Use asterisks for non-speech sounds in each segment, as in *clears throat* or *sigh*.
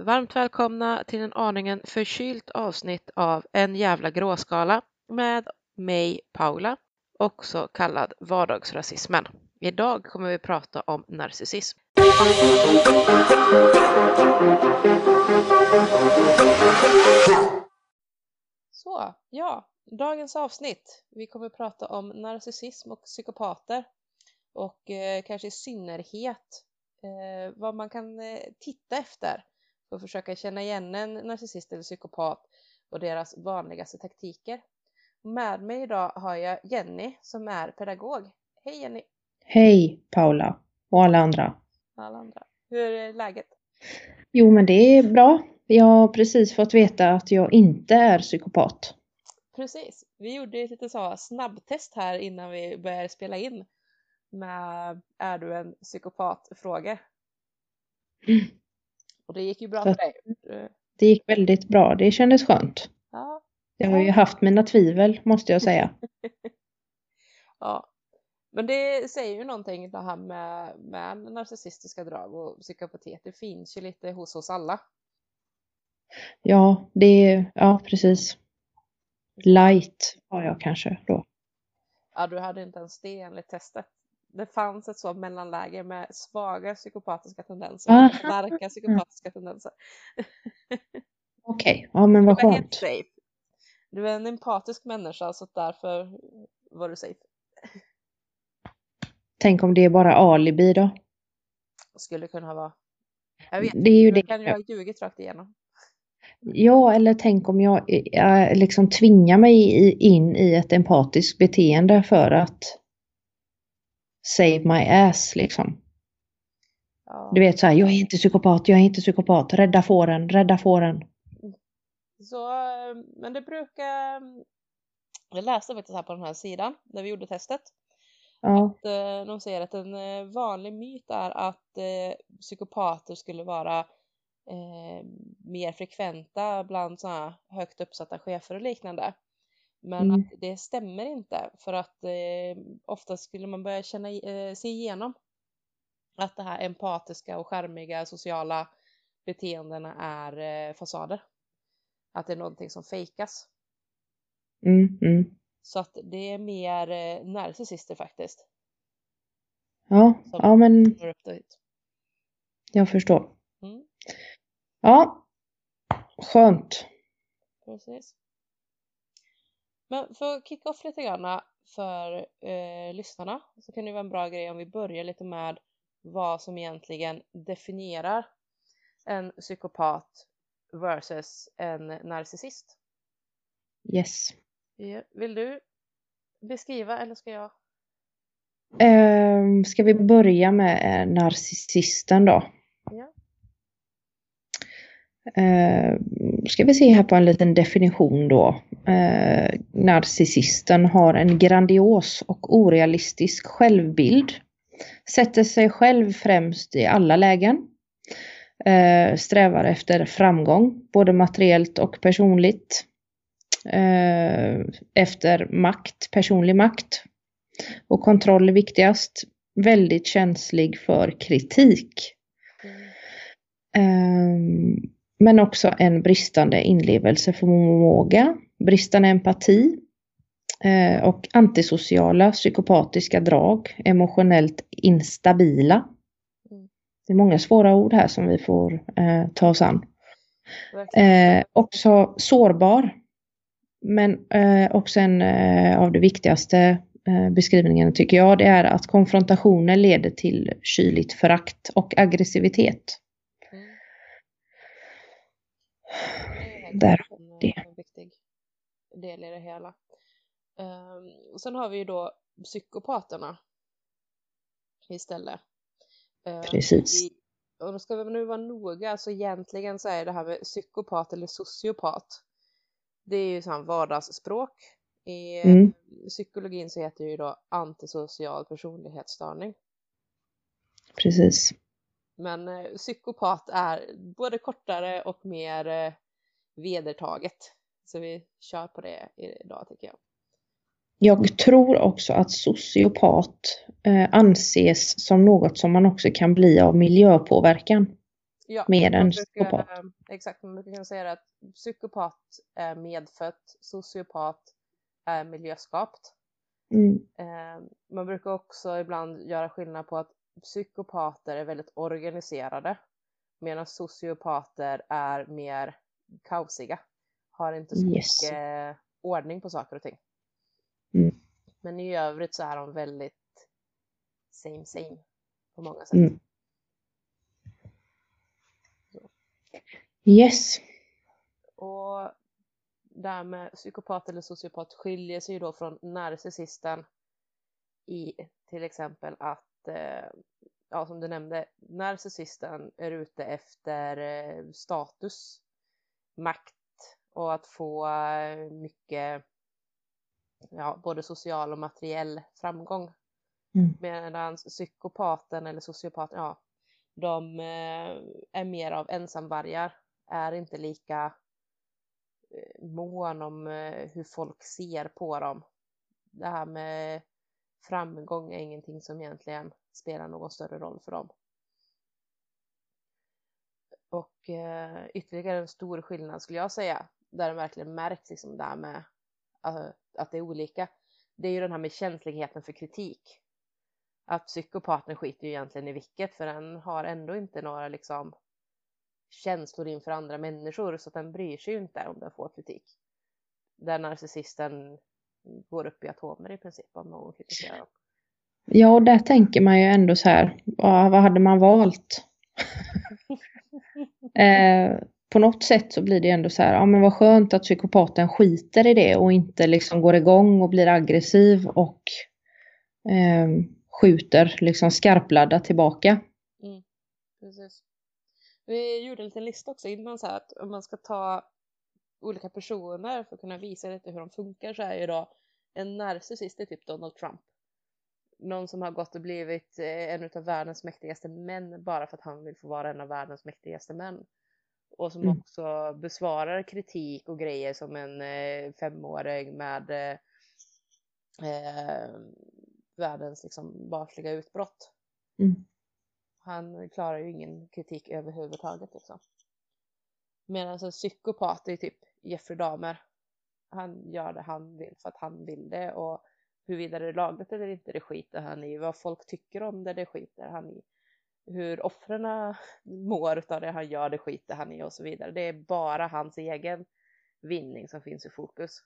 Varmt välkomna till en aningen förkylt avsnitt av En jävla gråskala med mig Paula, också kallad vardagsrasismen. Idag kommer vi prata om narcissism. Så, ja, dagens avsnitt. Vi kommer prata om narcissism och psykopater och eh, kanske i synnerhet eh, vad man kan eh, titta efter för att försöka känna igen en narcissist eller psykopat och deras vanligaste taktiker. Med mig idag har jag Jenny som är pedagog. Hej Jenny! Hej Paula och alla andra. Alla andra. Hur är läget? Jo men det är bra. Jag har precis fått veta att jag inte är psykopat. Precis. Vi gjorde ett litet så snabbtest här innan vi började spela in med är du en psykopat? fråga. Mm. Och det gick ju bra så för dig. Det gick väldigt bra. Det kändes skönt. Ja. Jag har ju haft mina tvivel måste jag säga. *laughs* ja. Men det säger ju någonting det här med, med narcissistiska drag och psykopati. Det finns ju lite hos oss alla. Ja, det är, ja precis. Light har jag kanske då. Ja, du hade inte ens det enligt testet det fanns ett sådant mellanläge med svaga psykopatiska tendenser och starka psykopatiska tendenser. *laughs* Okej, okay. ja men vad skönt. Safe. Du är en empatisk människa så därför var du safe. Tänk om det är bara alibi då? Skulle kunna vara. Jag vet det är ju du det. kan ju ha ljugit rakt igenom. Ja, eller tänk om jag, jag liksom tvingar mig in i ett empatiskt beteende för att save my ass liksom. Ja. Du vet så här, jag är inte psykopat, jag är inte psykopat, rädda fåren, rädda fåren. Så, men det brukar, jag läste faktiskt här på den här sidan där vi gjorde testet. Ja. Att eh, de säger att en eh, vanlig myt är att eh, psykopater skulle vara eh, mer frekventa bland sådana högt uppsatta chefer och liknande. Men mm. att det stämmer inte för att eh, ofta skulle man börja känna, eh, se igenom att det här empatiska och skärmiga sociala beteendena är eh, fasader. Att det är någonting som fejkas. Mm, mm. Så att det är mer eh, narcissister faktiskt. Ja, ja men jag förstår. Mm. Ja, skönt. Precis. Men för att kicka off lite grann för eh, lyssnarna så kan det vara en bra grej om vi börjar lite med vad som egentligen definierar en psykopat versus en narcissist. Yes. Vill du beskriva eller ska jag? Eh, ska vi börja med narcissisten då? Eh, ska vi se här på en liten definition då. Eh, narcissisten har en grandios och orealistisk självbild. Sätter sig själv främst i alla lägen. Eh, strävar efter framgång, både materiellt och personligt. Eh, efter makt, personlig makt. Och kontroll är viktigast. Väldigt känslig för kritik. Mm. Men också en bristande inlevelseförmåga, bristande empati eh, och antisociala psykopatiska drag, emotionellt instabila. Mm. Det är många svåra ord här som vi får eh, ta oss an. Eh, också sårbar. Men eh, också en eh, av de viktigaste beskrivningarna tycker jag, det är att konfrontationer leder till kyligt förakt och aggressivitet. Där en, det. en viktig del i det hela. Um, sen har vi ju då psykopaterna istället. Uh, Precis. I, och då ska vi nu vara noga, så egentligen så är det här med psykopat eller sociopat. Det är ju sån vardagsspråk. I mm. psykologin så heter det ju då antisocial personlighetsstörning. Precis. Men eh, psykopat är både kortare och mer eh, vedertaget. Så vi kör på det idag tycker jag. Jag tror också att sociopat eh, anses som något som man också kan bli av miljöpåverkan. Ja, mer än psykopat. Exakt, man brukar kunna säga att psykopat är medfött, sociopat är miljöskapt. Mm. Eh, man brukar också ibland göra skillnad på att psykopater är väldigt organiserade medan sociopater är mer kaosiga. Har inte så yes. mycket ordning på saker och ting. Mm. Men i övrigt så är de väldigt same same på många sätt. Mm. Yes. Och det här med psykopat eller sociopat skiljer sig ju då från narcissisten i till exempel att, eh, ja som du nämnde, narcissisten är ute efter eh, status, makt och att få eh, mycket, ja både social och materiell framgång. Mm. Medan psykopaten eller sociopaten, ja, de är mer av ensamvargar, är inte lika Eh, mån om eh, hur folk ser på dem. Det här med framgång är ingenting som egentligen spelar någon större roll för dem. Och eh, ytterligare en stor skillnad skulle jag säga, där det verkligen märks liksom det här med att, att det är olika, det är ju den här med känsligheten för kritik. Att psykopaten skiter ju egentligen i vilket, för den har ändå inte några liksom känslor inför andra människor så att den bryr sig ju inte om den får kritik. Där narcissisten går upp i atomer i princip om någon kritiserar dem. Ja, och där tänker man ju ändå så här, vad hade man valt? *laughs* eh, på något sätt så blir det ändå så här, ja men vad skönt att psykopaten skiter i det och inte liksom går igång och blir aggressiv och eh, skjuter liksom skarpladdat tillbaka. Mm, precis. Vi gjorde en liten lista också innan så här att om man ska ta olika personer för att kunna visa lite hur de funkar så är ju då en narcissist är typ Donald Trump. Någon som har gått och blivit eh, en av världens mäktigaste män bara för att han vill få vara en av världens mäktigaste män. Och som mm. också besvarar kritik och grejer som en eh, femåring med eh, eh världens liksom barnsliga utbrott. Mm. Han klarar ju ingen kritik överhuvudtaget liksom. Medan en psykopat är typ Jeffrey Dahmer. Han gör det han vill för att han vill det och huruvida det är lagligt eller inte det skiter han i. Vad folk tycker om det, det skiter han i. Hur offren *laughs* mår av det han gör, det skiter han i och så vidare. Det är bara hans egen vinning som finns i fokus.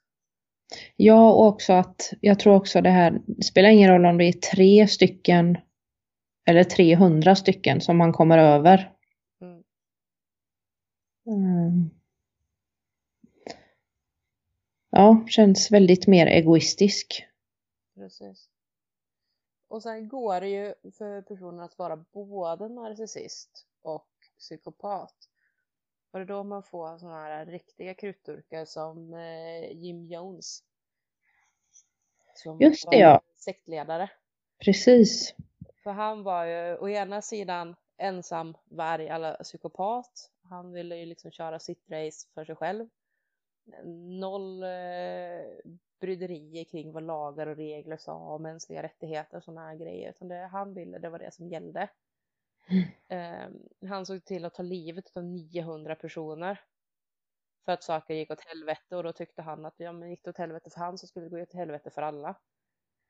Ja, och också att jag tror också det här, det spelar ingen roll om det är tre stycken eller 300 stycken som man kommer över. Mm. Mm. Ja, känns väldigt mer egoistisk. Precis. Och sen går det ju för personen att vara både narcissist och psykopat. Och det är då man får sådana här riktiga krutdurkar som eh, Jim Jones. Som Just det ja. sektledare. Precis. För han var ju å ena sidan ensam varg, eller psykopat. Han ville ju liksom köra sitt race för sig själv. Noll eh, bryderier kring vad lagar och regler sa om mänskliga rättigheter och sådana här grejer. Utan det han ville, det var det som gällde. Mm. Eh, han såg till att ta livet av 900 personer. För att saker gick åt helvete och då tyckte han att ja men gick det åt helvete för han så skulle det gå åt helvete för alla.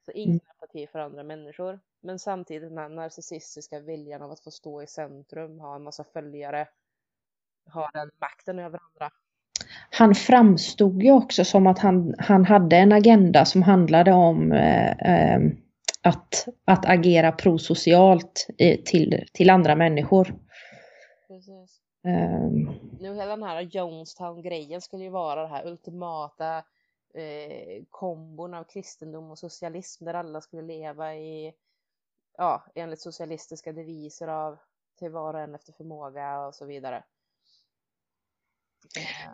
Så ingen mm. empati för andra människor. Men samtidigt den här narcissistiska viljan av att få stå i centrum, ha en massa följare, ha den makten över andra. Han framstod ju också som att han, han hade en agenda som handlade om eh, eh, att, att agera prosocialt till, till andra människor. Precis. Um, nu hela den här Jonestown-grejen skulle ju vara det här ultimata eh, kombon av kristendom och socialism där alla skulle leva i, ja, enligt socialistiska deviser av till var och en efter förmåga och så vidare. Eh,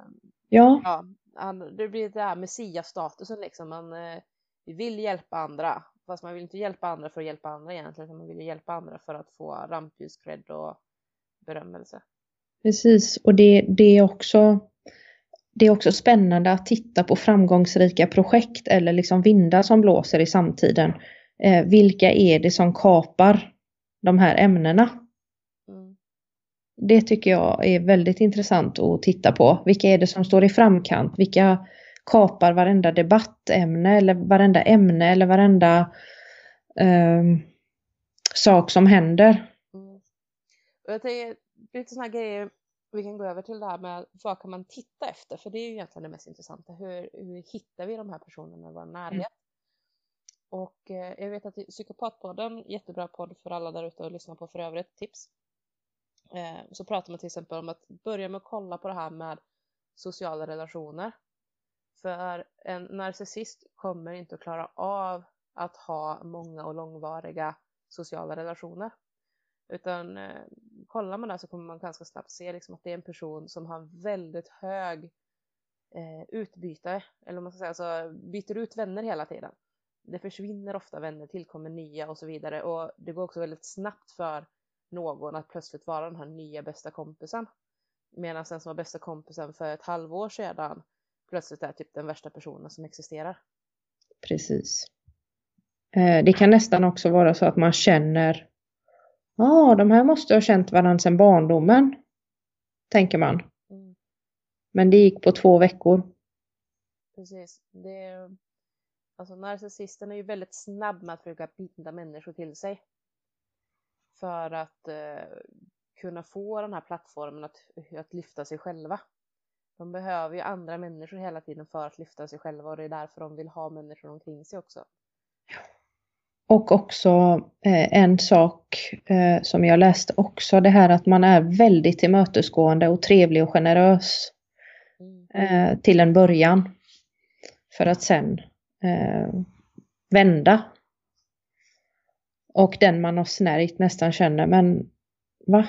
ja. ja. Det blir det här messiastatusen liksom, man eh, vill hjälpa andra, fast man vill inte hjälpa andra för att hjälpa andra egentligen, man vill hjälpa andra för att få rampljus, cred och berömmelse. Precis, och det, det är också det är också spännande att titta på framgångsrika projekt eller liksom vindar som blåser i samtiden. Eh, vilka är det som kapar de här ämnena? Det tycker jag är väldigt intressant att titta på. Vilka är det som står i framkant? Vilka kapar varenda debattämne eller varenda ämne eller varenda eh, sak som händer. Mm. Och jag tänker lite sådana grejer, vi kan gå över till det här med vad kan man titta efter? För det är ju egentligen det mest intressanta. Hur, hur hittar vi de här personerna i vår närhet? Mm. Och eh, jag vet att Psykopatpodden, jättebra podd för alla där ute att lyssna på för övrigt, tips. Eh, så pratar man till exempel om att börja med att kolla på det här med sociala relationer. För en narcissist kommer inte att klara av att ha många och långvariga sociala relationer. Utan eh, kollar man där så kommer man ganska snabbt se liksom att det är en person som har väldigt hög eh, utbyte, eller man ska säga, alltså byter ut vänner hela tiden. Det försvinner ofta vänner, tillkommer nya och så vidare och det går också väldigt snabbt för någon att plötsligt vara den här nya bästa kompisen. Medan den som var bästa kompisen för ett halvår sedan plötsligt är typ den värsta personen som existerar. Precis. Eh, det kan nästan också vara så att man känner Ja, ah, de här måste ha känt varandra sedan barndomen. Tänker man. Mm. Men det gick på två veckor. Precis. Det, alltså narcissisten är ju väldigt snabb med att försöka binda människor till sig. För att eh, kunna få den här plattformen att, att lyfta sig själva. De behöver ju andra människor hela tiden för att lyfta sig själva och det är därför de vill ha människor omkring sig också. Och också eh, en sak eh, som jag läste också, det här att man är väldigt tillmötesgående och trevlig och generös mm. eh, till en början. För att sen vända. Och den man har snärjt nästan känner, men va?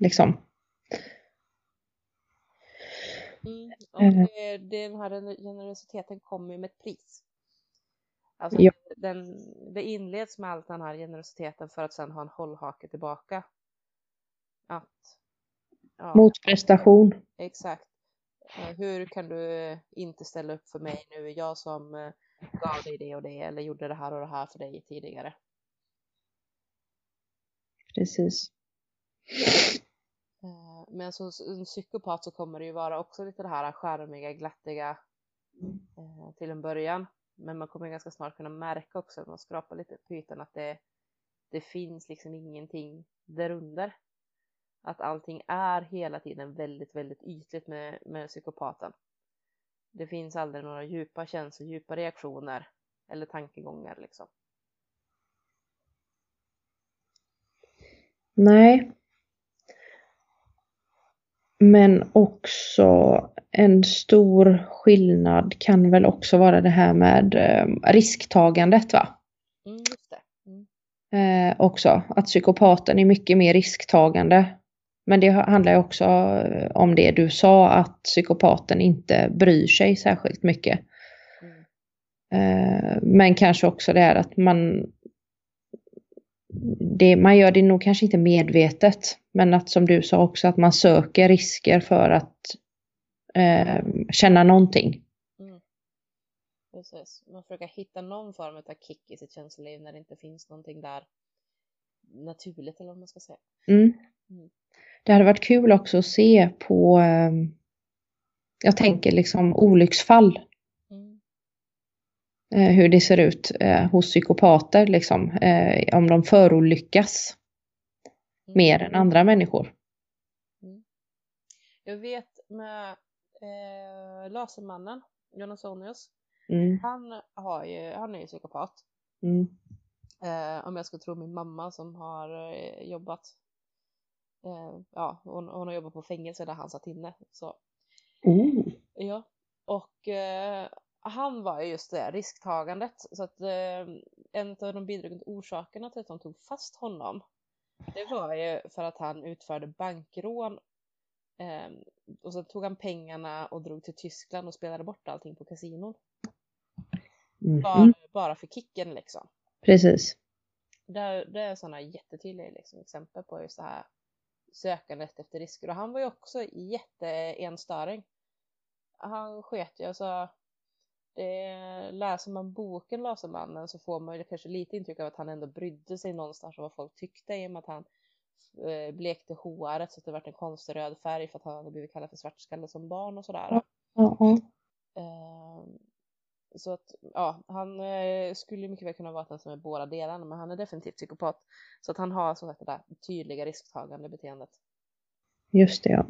Liksom. Mm, och det, den här generositeten kommer med ett pris. Alltså ja. den, det inleds med all den här generositeten för att sen ha en hållhake tillbaka. Att, ja, Motprestation. Exakt. Eh, hur kan du inte ställa upp för mig nu? Jag som eh, gav dig det och det eller gjorde det här och det här för dig tidigare. Precis. Eh, men som en psykopat så kommer det ju vara också lite det här skärmiga, glättiga eh, till en början. Men man kommer ganska snart kunna märka också när man skrapar lite på ytan att det, det finns liksom ingenting därunder. Att allting är hela tiden väldigt, väldigt ytligt med, med psykopaten. Det finns aldrig några djupa känslor, djupa reaktioner eller tankegångar liksom. Nej. Men också en stor skillnad kan väl också vara det här med eh, risktagandet va? Mm. Mm. Eh, också, att psykopaten är mycket mer risktagande. Men det handlar ju också eh, om det du sa, att psykopaten inte bryr sig särskilt mycket. Mm. Eh, men kanske också det här att man det, man gör det nog kanske inte medvetet, men att som du sa också att man söker risker för att eh, känna någonting. Mm. Precis, man försöker hitta någon form av kick i sitt känsloliv när det inte finns någonting där naturligt eller vad man ska säga. Mm. Mm. Det hade varit kul också att se på, eh, jag tänker liksom olycksfall. Eh, hur det ser ut eh, hos psykopater, liksom, eh, om de förolyckas mm. mer än andra människor. Mm. Jag vet med eh, Lasermannen, Jonas Onius, mm. han, har ju, han är ju psykopat. Mm. Eh, om jag ska tro min mamma som har eh, jobbat, eh, ja hon, hon, har jobbat på fängelse där han satt inne. Så. Mm. Ja, och han var ju just det, risktagandet. Så att eh, en av de bidragande orsakerna till att de tog fast honom det var ju för att han utförde bankrån Um, och så tog han pengarna och drog till Tyskland och spelade bort allting på kasinon. Mm. Bara, bara för kicken liksom. Precis. Det, det är sådana jättetydliga liksom, exempel på just det här sökandet efter risker. Och han var ju också jätteenstöring. Han sket ju, alltså det, läser man boken Lasermannen så får man ju kanske lite intryck av att han ändå brydde sig någonstans om vad folk tyckte i och med att han eh, blekte håret så att det vart en konstig röd färg för att han hade blivit kallad för svartskalle som barn och sådär. Ja, ja. Ehm, så att ja, han eh, skulle mycket väl kunna vara den som är båda delarna men han är definitivt psykopat. Så att han har som sagt det där tydliga risktagande beteendet. Just det ja.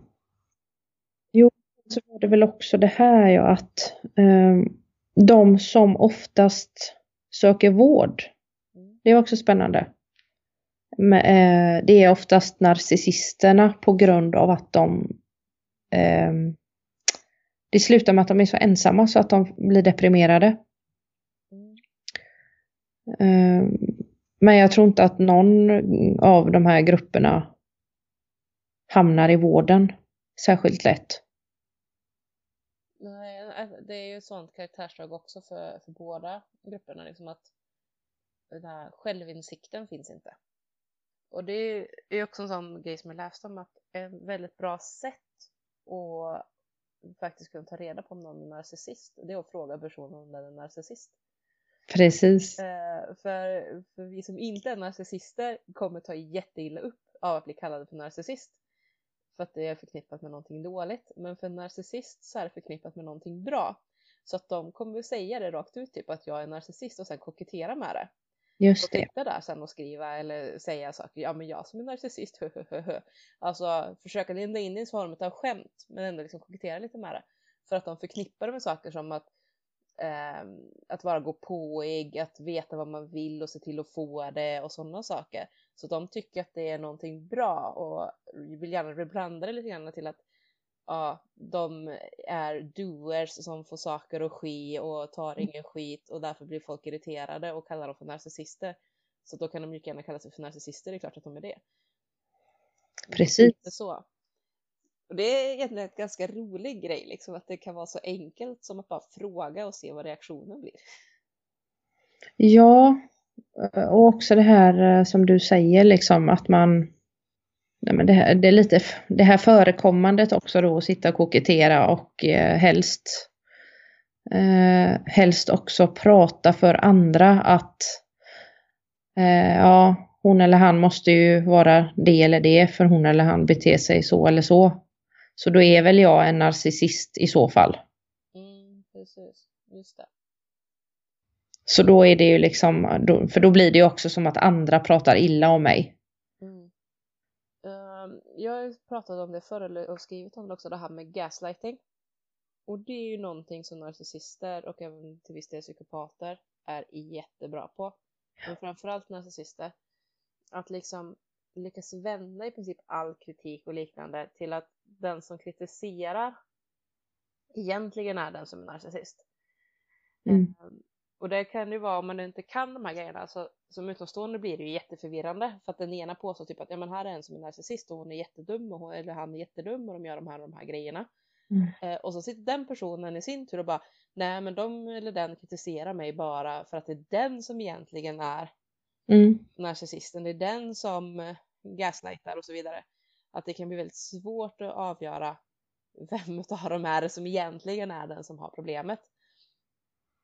Jo, så var det väl också det här ja att um, de som oftast söker vård. Det är också spännande. Men, eh, det är oftast narcissisterna på grund av att de eh, det slutar med att de är så ensamma så att de blir deprimerade. Eh, men jag tror inte att någon av de här grupperna hamnar i vården särskilt lätt. Det är ju ett sånt karaktärsdrag också för, för båda grupperna, liksom att den här självinsikten finns inte. Och det är också en sån grej som jag läst om att ett väldigt bra sätt att faktiskt kunna ta reda på om någon är narcissist, det är att fråga personen om den är narcissist. Precis. Eh, för, för vi som inte är narcissister kommer ta jätteilla upp av att bli kallade för narcissist. För att det är förknippat med någonting dåligt. Men för en narcissist så är det förknippat med någonting bra. Så att de kommer säga det rakt ut, typ att jag är narcissist och sen kokettera med det. Just och sitta där sen och skriva eller säga saker, ja men jag som är narcissist, *laughs* Alltså försöka linda in i en form av skämt men ändå liksom kokettera lite med det. För att de förknippar det med saker som att eh, att vara gåpåig, att veta vad man vill och se till att få det och sådana saker. Så de tycker att det är någonting bra och vill gärna reblanda det lite grann till att ja, de är doers som får saker att ske och tar mm. ingen skit och därför blir folk irriterade och kallar dem för narcissister. Så då kan de mycket gärna kalla sig för narcissister, det är klart att de är det. Precis. Det så. Och det är egentligen en ganska rolig grej, liksom att det kan vara så enkelt som att bara fråga och se vad reaktionen blir. Ja, och också det här eh, som du säger, liksom att man Nej, men det, här, det är lite det här förekommandet också då att sitta och kokettera och eh, helst eh, helst också prata för andra att eh, ja, hon eller han måste ju vara det eller det för hon eller han beter sig så eller så. Så då är väl jag en narcissist i så fall. Mm, precis, just det. Så då är det ju liksom, för då blir det ju också som att andra pratar illa om mig. Ehm, jag har pratat om det förr och skrivit om det också, det här med gaslighting. Och det är ju någonting som narcissister och även till viss del psykopater är jättebra på. Men framförallt narcissister. Att liksom lyckas vända i princip all kritik och liknande till att den som kritiserar egentligen är den som är narcissist. Mm. Ehm, och det kan ju vara om man inte kan de här grejerna, så som utomstående blir det ju jätteförvirrande för att den ena påstår typ att ja men här är en som är narcissist och hon är jättedum och hon, eller han är jättedum och de gör de här och de här grejerna. Mm. Eh, och så sitter den personen i sin tur och bara nej men de eller den kritiserar mig bara för att det är den som egentligen är mm. narcissisten, det är den som eh, gaslightar och så vidare. Att det kan bli väldigt svårt att avgöra vem av dem är det som egentligen är den som har problemet.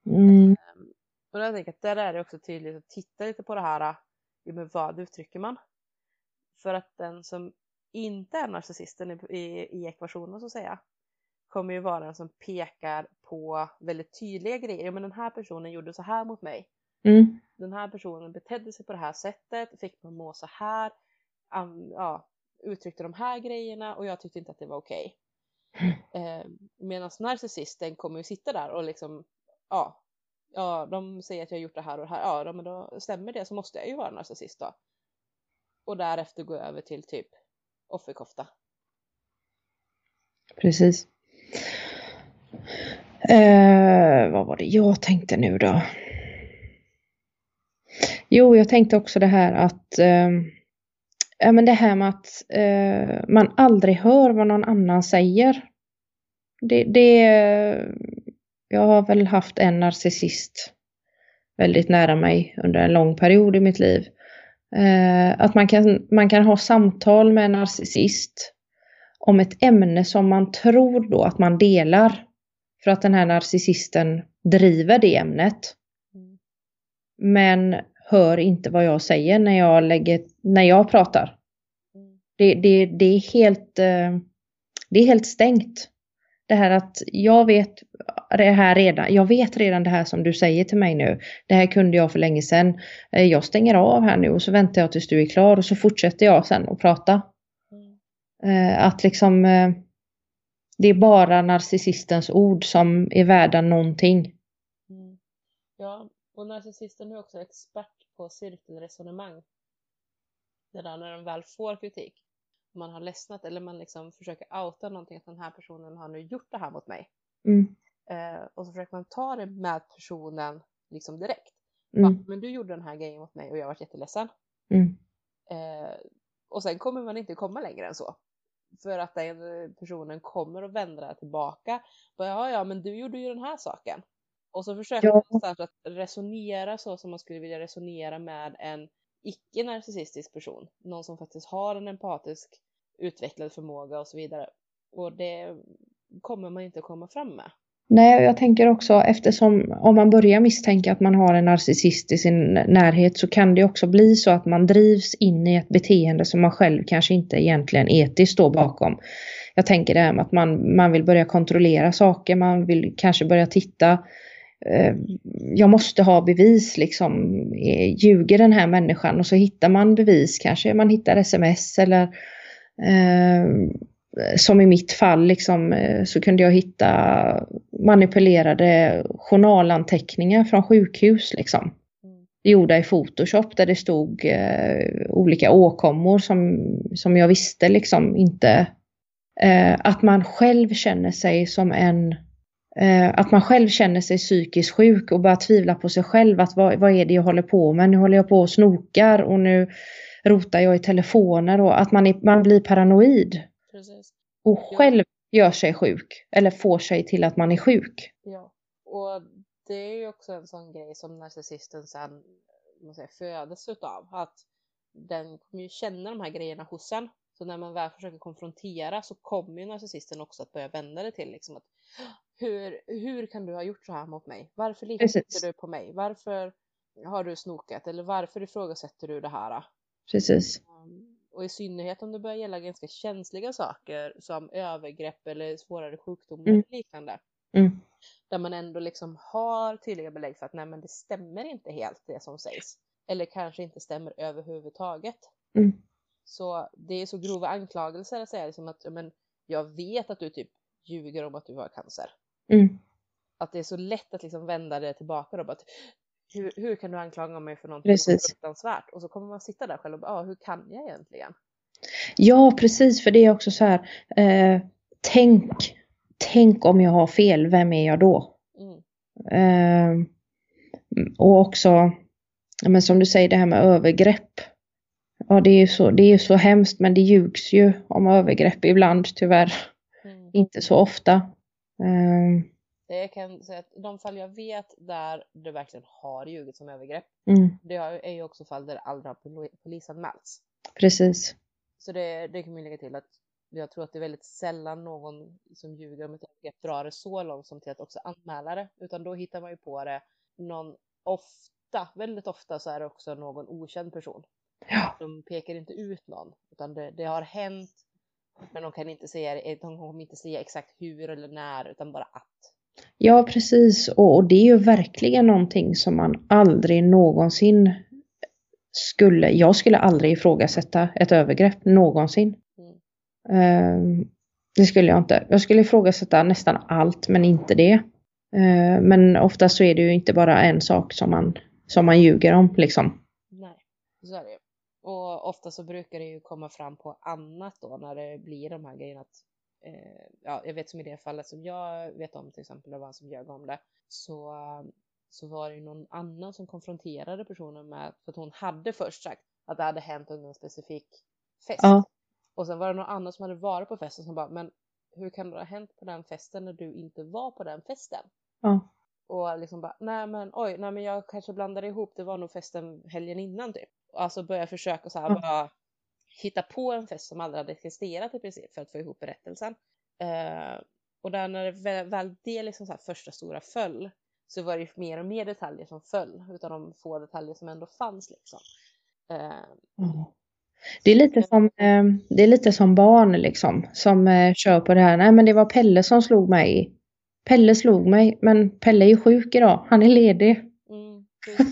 Mm. Ehm, och jag tänker att där är det också tydligt att titta lite på det här, ja, men vad uttrycker man? För att den som inte är narcissisten i, i, ekvationen så att säga kommer ju vara den som pekar på väldigt tydliga grejer. Ja, men den här personen gjorde så här mot mig. Mm. Den här personen betedde sig på det här sättet, fick mig må så här, um, ja, uttryckte de här grejerna och jag tyckte inte att det var okej. Okay. *laughs* Eh, Medan narcissisten kommer ju sitta där och liksom ja, ja, de säger att jag har gjort det här och det här, ja, men då stämmer det så måste jag ju vara narcissist då. Och därefter gå över till typ offerkofta. Precis. Eh, vad var det jag tänkte nu då? Jo, jag tänkte också det här att eh, ja, men det här med att eh, man aldrig hör vad någon annan säger. Det, det, jag har väl haft en narcissist väldigt nära mig under en lång period i mitt liv. Eh, att man kan, man kan ha samtal med en narcissist om ett ämne som man tror då att man delar. För att den här narcissisten driver det ämnet. Mm. Men hör inte vad jag säger när jag, lägger, när jag pratar. Det, det, det, är helt, eh, det är helt stängt. Det här att jag vet det här redan, jag vet redan det här som du säger till mig nu. Det här kunde jag för länge sedan. Eh, jag stänger av här nu och så väntar jag tills du är klar och så fortsätter jag sen att prata. Mm. Att liksom det är bara narcissistens ord som är värda någonting. Mm. Ja, och narcissisten är också expert på cirkelresonemang. Det där när de väl får kritik, man har ledsnat eller man liksom försöker outa någonting att den här personen har nu gjort det här mot mig. Mm. Eh, och så försöker man ta det med personen liksom direkt. Mm. men du gjorde den här grejen mot mig och jag var jätteledsen. Mm. Eh, och sen kommer man inte komma längre än så. För att den personen kommer att vända tillbaka. Bara, ja, ja, men du gjorde ju den här saken. Och så försöker ja. man att resonera så som man skulle vilja resonera med en icke-narcissistisk person. Någon som faktiskt har en empatisk utvecklad förmåga och så vidare. Och det kommer man inte komma fram med. Nej, jag tänker också eftersom om man börjar misstänka att man har en narcissist i sin närhet så kan det också bli så att man drivs in i ett beteende som man själv kanske inte egentligen etiskt står bakom. Jag tänker det här med att man, man vill börja kontrollera saker, man vill kanske börja titta jag måste ha bevis liksom. Eh, ljuger den här människan? Och så hittar man bevis, kanske man hittar sms eller eh, som i mitt fall liksom, eh, så kunde jag hitta manipulerade journalanteckningar från sjukhus. Liksom. Mm. Gjorda i Photoshop där det stod eh, olika åkommor som, som jag visste liksom inte. Eh, att man själv känner sig som en eh, att man själv känner sig psykiskt sjuk och börjar tvivla på sig själv. Att vad, vad är det jag håller på med? Nu håller jag på och snokar och nu rotar jag i telefoner och att man, är, man blir paranoid. Precis. Och själv gör sig sjuk eller får sig till att man är sjuk. Ja, och det är ju också en sån grej som narcissisten sen man säger, födes utav. Att den kommer ju känna de här grejerna hos en. Så när man väl försöker konfrontera så kommer ju narcissisten också att börja vända det till liksom att hur, hur kan du ha gjort så här mot mig? Varför litar du på mig? Varför har du snokat? Eller varför ifrågasätter du det här? Precis. Um, och i synnerhet om det börjar gälla ganska känsliga saker som övergrepp eller svårare sjukdomar mm. och liknande. Mm. Där man ändå liksom har tydliga belägg för att nej men det stämmer inte helt det som sägs. Eller kanske inte stämmer överhuvudtaget. Mm. Så det är så grova anklagelser att säga liksom att men, jag vet att du typ ljuger om att du har cancer. Mm. Att det är så lätt att liksom vända det tillbaka då. Att, hur, hur kan du anklaga mig för någonting precis. fruktansvärt? Och så kommer man sitta där själv och bara, ah, hur kan jag egentligen? Ja, precis, för det är också så här, eh, tänk, tänk om jag har fel, vem är jag då? Mm. Eh, och också, men som du säger, det här med övergrepp. Ja, det är ju så, det är så hemskt, men det ljugs ju om övergrepp ibland, tyvärr. Mm. Inte så ofta. Eh, jag kan säga att de fall jag vet där det verkligen har ljugits som övergrepp, mm. det är ju också fall där det aldrig har polisanmälts. Precis. Så det, det kan man lägga till att jag tror att det är väldigt sällan någon som ljuger om ett övergrepp drar det så långt som till att också anmäla det, utan då hittar man ju på det någon ofta, väldigt ofta så är det också någon okänd person. Ja. De pekar inte ut någon, utan det, det har hänt, men de kan inte säga, de kommer inte säga exakt hur eller när, utan bara att. Ja, precis. Och, och, det är ju verkligen någonting som man aldrig någonsin skulle, jag skulle aldrig ifrågasätta ett övergrepp någonsin. Mm. Uh, det skulle jag inte. Jag skulle ifrågasätta nästan allt, men inte det. Uh, men ofta så är det ju inte bara en sak som man, som man ljuger om liksom. Nej, så är det Och ofta så brukar det ju komma fram på annat då när det blir de här grejerna att eh, ja, jag vet som i det fallet som jag vet om till exempel, det var en som ljög om det, så, så var det ju någon annan som konfronterade personen med, för att hon hade först sagt att det hade hänt under en specifik fest. Ja. Och sen var det någon annan som hade varit på festen som bara, men hur kan det ha hänt på den festen när du inte var på den festen? Ja. Och liksom bara, nej men oj, nej men jag kanske blandade ihop, det var nog festen helgen innan typ. Alltså börja försöka så här ja. bara hitta på en fest som aldrig hade existerat i princip för att få ihop berättelsen. Uh, och där när det väl, väl det liksom så första stora föll så var det ju mer och mer detaljer som föll utav de få detaljer som ändå fanns liksom. Uh, mm. Det är lite som, eh, det är lite som barn liksom, som kör på det här. Nej men det var Pelle som slog mig. Pelle slog mig, men Pelle är ju sjuk idag. Han är ledig. Mm, *laughs*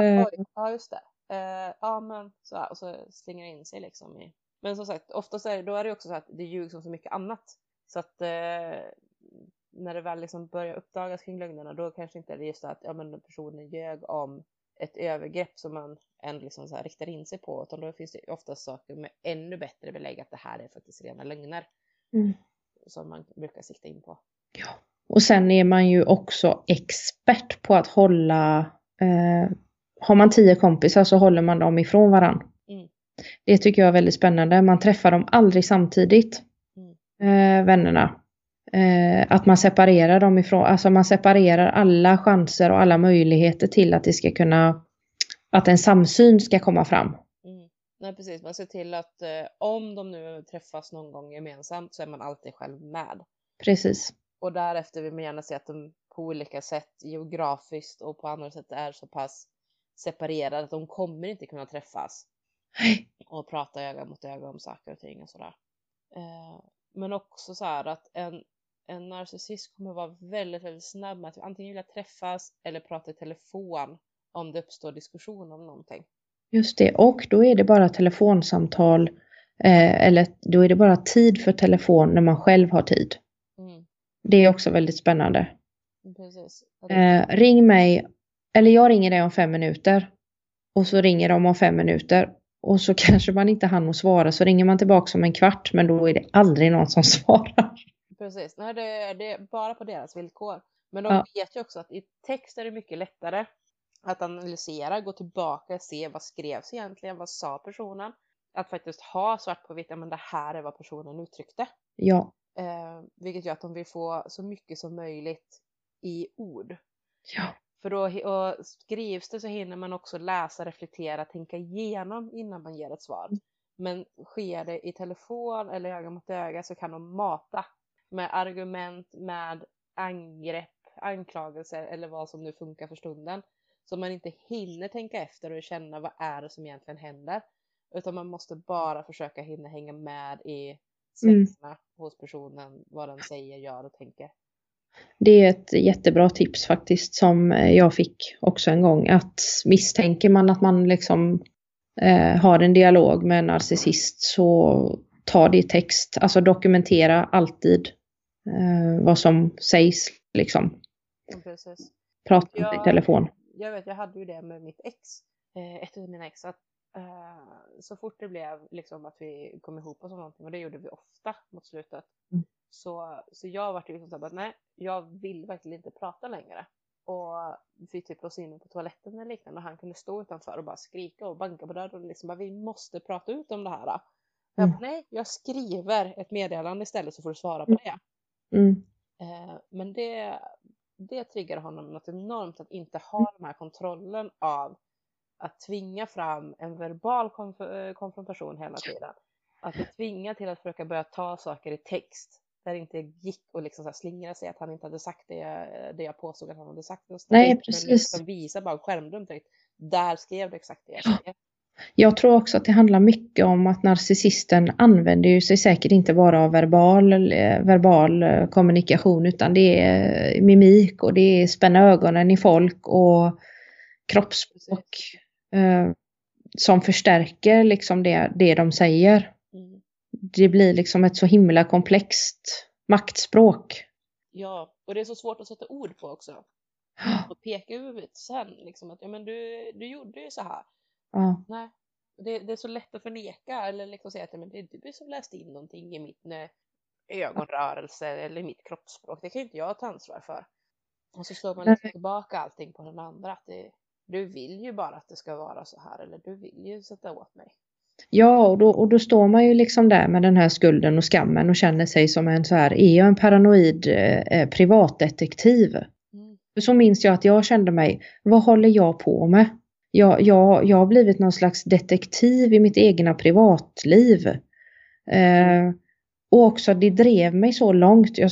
eh. ja, just det. Uh, ja, men så här, och så slänger in sig liksom i. Men som sagt, oftast är, då är det också så att det ljugs om så mycket annat. Så att uh, när det väl liksom börjar uppdagas kring lögnerna då kanske inte är det just att ja, men personen ljög om ett övergrepp som man ändå liksom så här riktar in sig på utan då finns det ofta saker med ännu bättre belägg att det här är faktiskt rena lögner. Mm. Som man brukar sikta in på. Ja. Och sen är man ju också expert på att hålla eh, har man tio kompisar så håller man dem ifrån varann. Mm. Det tycker jag är väldigt spännande. Man träffar dem aldrig samtidigt. Mm. Eh, vännerna. Eh, att man separerar dem ifrån, alltså man separerar alla chanser och alla möjligheter till att det ska kunna, att en samsyn ska komma fram. Mm. Nej precis, man ser till att eh, om de nu träffas någon gång gemensamt så är man alltid själv med. Precis. Och därefter vill man gärna se att de på olika sätt geografiskt och på andra sätt är så pass separerade att de kommer inte kunna träffas. Och prata öga mot öga om saker och ting och sådär. Eh, men också så här att en en narcissist kommer vara väldigt, väldigt snabb med att antingen vilja träffas eller prata i telefon om det uppstår diskussion om någonting. Just det, och då är det bara telefonsamtal eh, eller då är det bara tid för telefon när man själv har tid. Mm. Det är också väldigt spännande. Eh, ring mig, eller jag ringer dig om fem minuter och så ringer de om fem minuter och så *laughs* kanske man inte hann att svara så ringer man tillbaka om en kvart men då är det aldrig någon som *laughs* svarar. Precis, Nej, det, det är bara på deras villkor. Men de ja. vet ju också att i text är det mycket lättare att analysera, gå tillbaka, se vad skrevs egentligen, vad sa personen? Att faktiskt ha svart på vitt, men det här är vad personen uttryckte. Ja. Eh, vilket gör att de vill få så mycket som möjligt i ord. Ja. För då och skrivs det så hinner man också läsa, reflektera, tänka igenom innan man ger ett svar. Men sker det i telefon eller öga mot öga så kan de mata med argument, med angrepp, anklagelser eller vad som nu funkar för stunden. Så man inte hinner tänka efter och känna vad är det som egentligen händer. Utan man måste bara försöka hinna hänga med i svensarna mm. hos personen, vad den säger, gör och tänker. Det är ett jättebra tips faktiskt som jag fick också en gång. Att misstänker man att man liksom eh, har en dialog med en narcissist så ta det i text. Alltså dokumentera alltid eh, vad som sägs liksom. Precis. Prata jag, i telefon. Jag vet, jag hade ju det med mitt ex, eh, ett av mina ex, att eh, så fort det blev liksom att vi kom ihop och någonting, och det gjorde vi ofta mot slutet, mm. Så, så jag var liksom såhär, nej, jag vill verkligen inte prata längre. Och vi typ låste in på toaletten eller liknande och han kunde stå utanför och bara skrika och banka på dörren och liksom bara, vi måste prata ut om det här. Jag bara, mm. nej, jag skriver ett meddelande istället så får du svara på mm. det. Mm. Eh, men det, det triggar honom något enormt att inte ha den här kontrollen av att tvinga fram en verbal konf eh, konfrontation hela tiden. Att det tvingar till att försöka börja ta saker i text där det inte gick att liksom så slingra sig att han inte hade sagt det jag, det jag påstod att han hade sagt. Nej, precis. Liksom visa bara skärmdump direkt. Där skrev du exakt det jag skrev. Jag tror också att det handlar mycket om att narcissisten använder ju sig säkert inte bara av verbal, eh, verbal eh, kommunikation utan det är mimik och det är spänna ögonen i folk och kroppsspråk eh, som förstärker liksom det, det de säger. Det blir liksom ett så himla komplext maktspråk. Ja, och det är så svårt att sätta ord på också. *gasps* Och peka ut sen liksom att ja, men du, du gjorde ju så här. Ja. Nej. Det, det, är så lätt att förneka eller liksom säga att men det är du som läste in någonting i mitt ögonrörelse eller mitt kroppsspråk. Det kan ju inte jag ta ansvar för. Och så slår man liksom tillbaka allting på den andra. Att det, du vill ju bara att det ska vara så här eller du vill ju sätta åt mig. Ja, och då, och då står man ju liksom där med den här skulden och skammen och känner sig som en så här, är jag en paranoid eh, privatdetektiv? Mm. Så minns jag att jag kände mig, vad håller jag på med? jag, jag, jag har blivit någon slags detektiv i mitt egna privatliv. Eh, och också det drev mig så långt jag,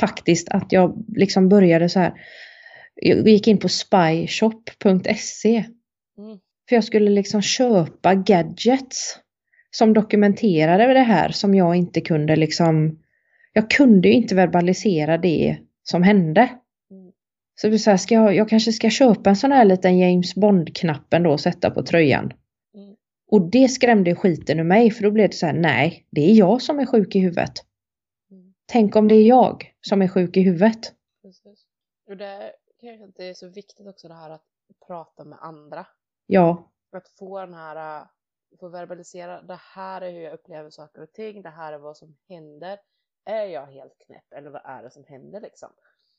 faktiskt att jag liksom började så här. Jag gick in på spyshop.se. Mm. För jag skulle liksom köpa gadgets som dokumenterade det här som jag inte kunde liksom, jag kunde ju inte verbalisera det som hände. Så det så här, ska jag, jag kanske ska köpa en sån här liten James Bond-knappen då och sätta på tröjan. Mm. Och det skrämde skiten ur mig för då blev det så här, nej, det är jag som är sjuk i huvudet. Mm. Tänk om det är jag som är sjuk i huvudet. Precis. Och det kanske inte är så viktigt också det här att prata med andra. Ja. Att få den här, få verbalisera, det här är hur jag upplever saker och ting, det här är vad som händer. Är jag helt knäpp eller vad är det som händer liksom?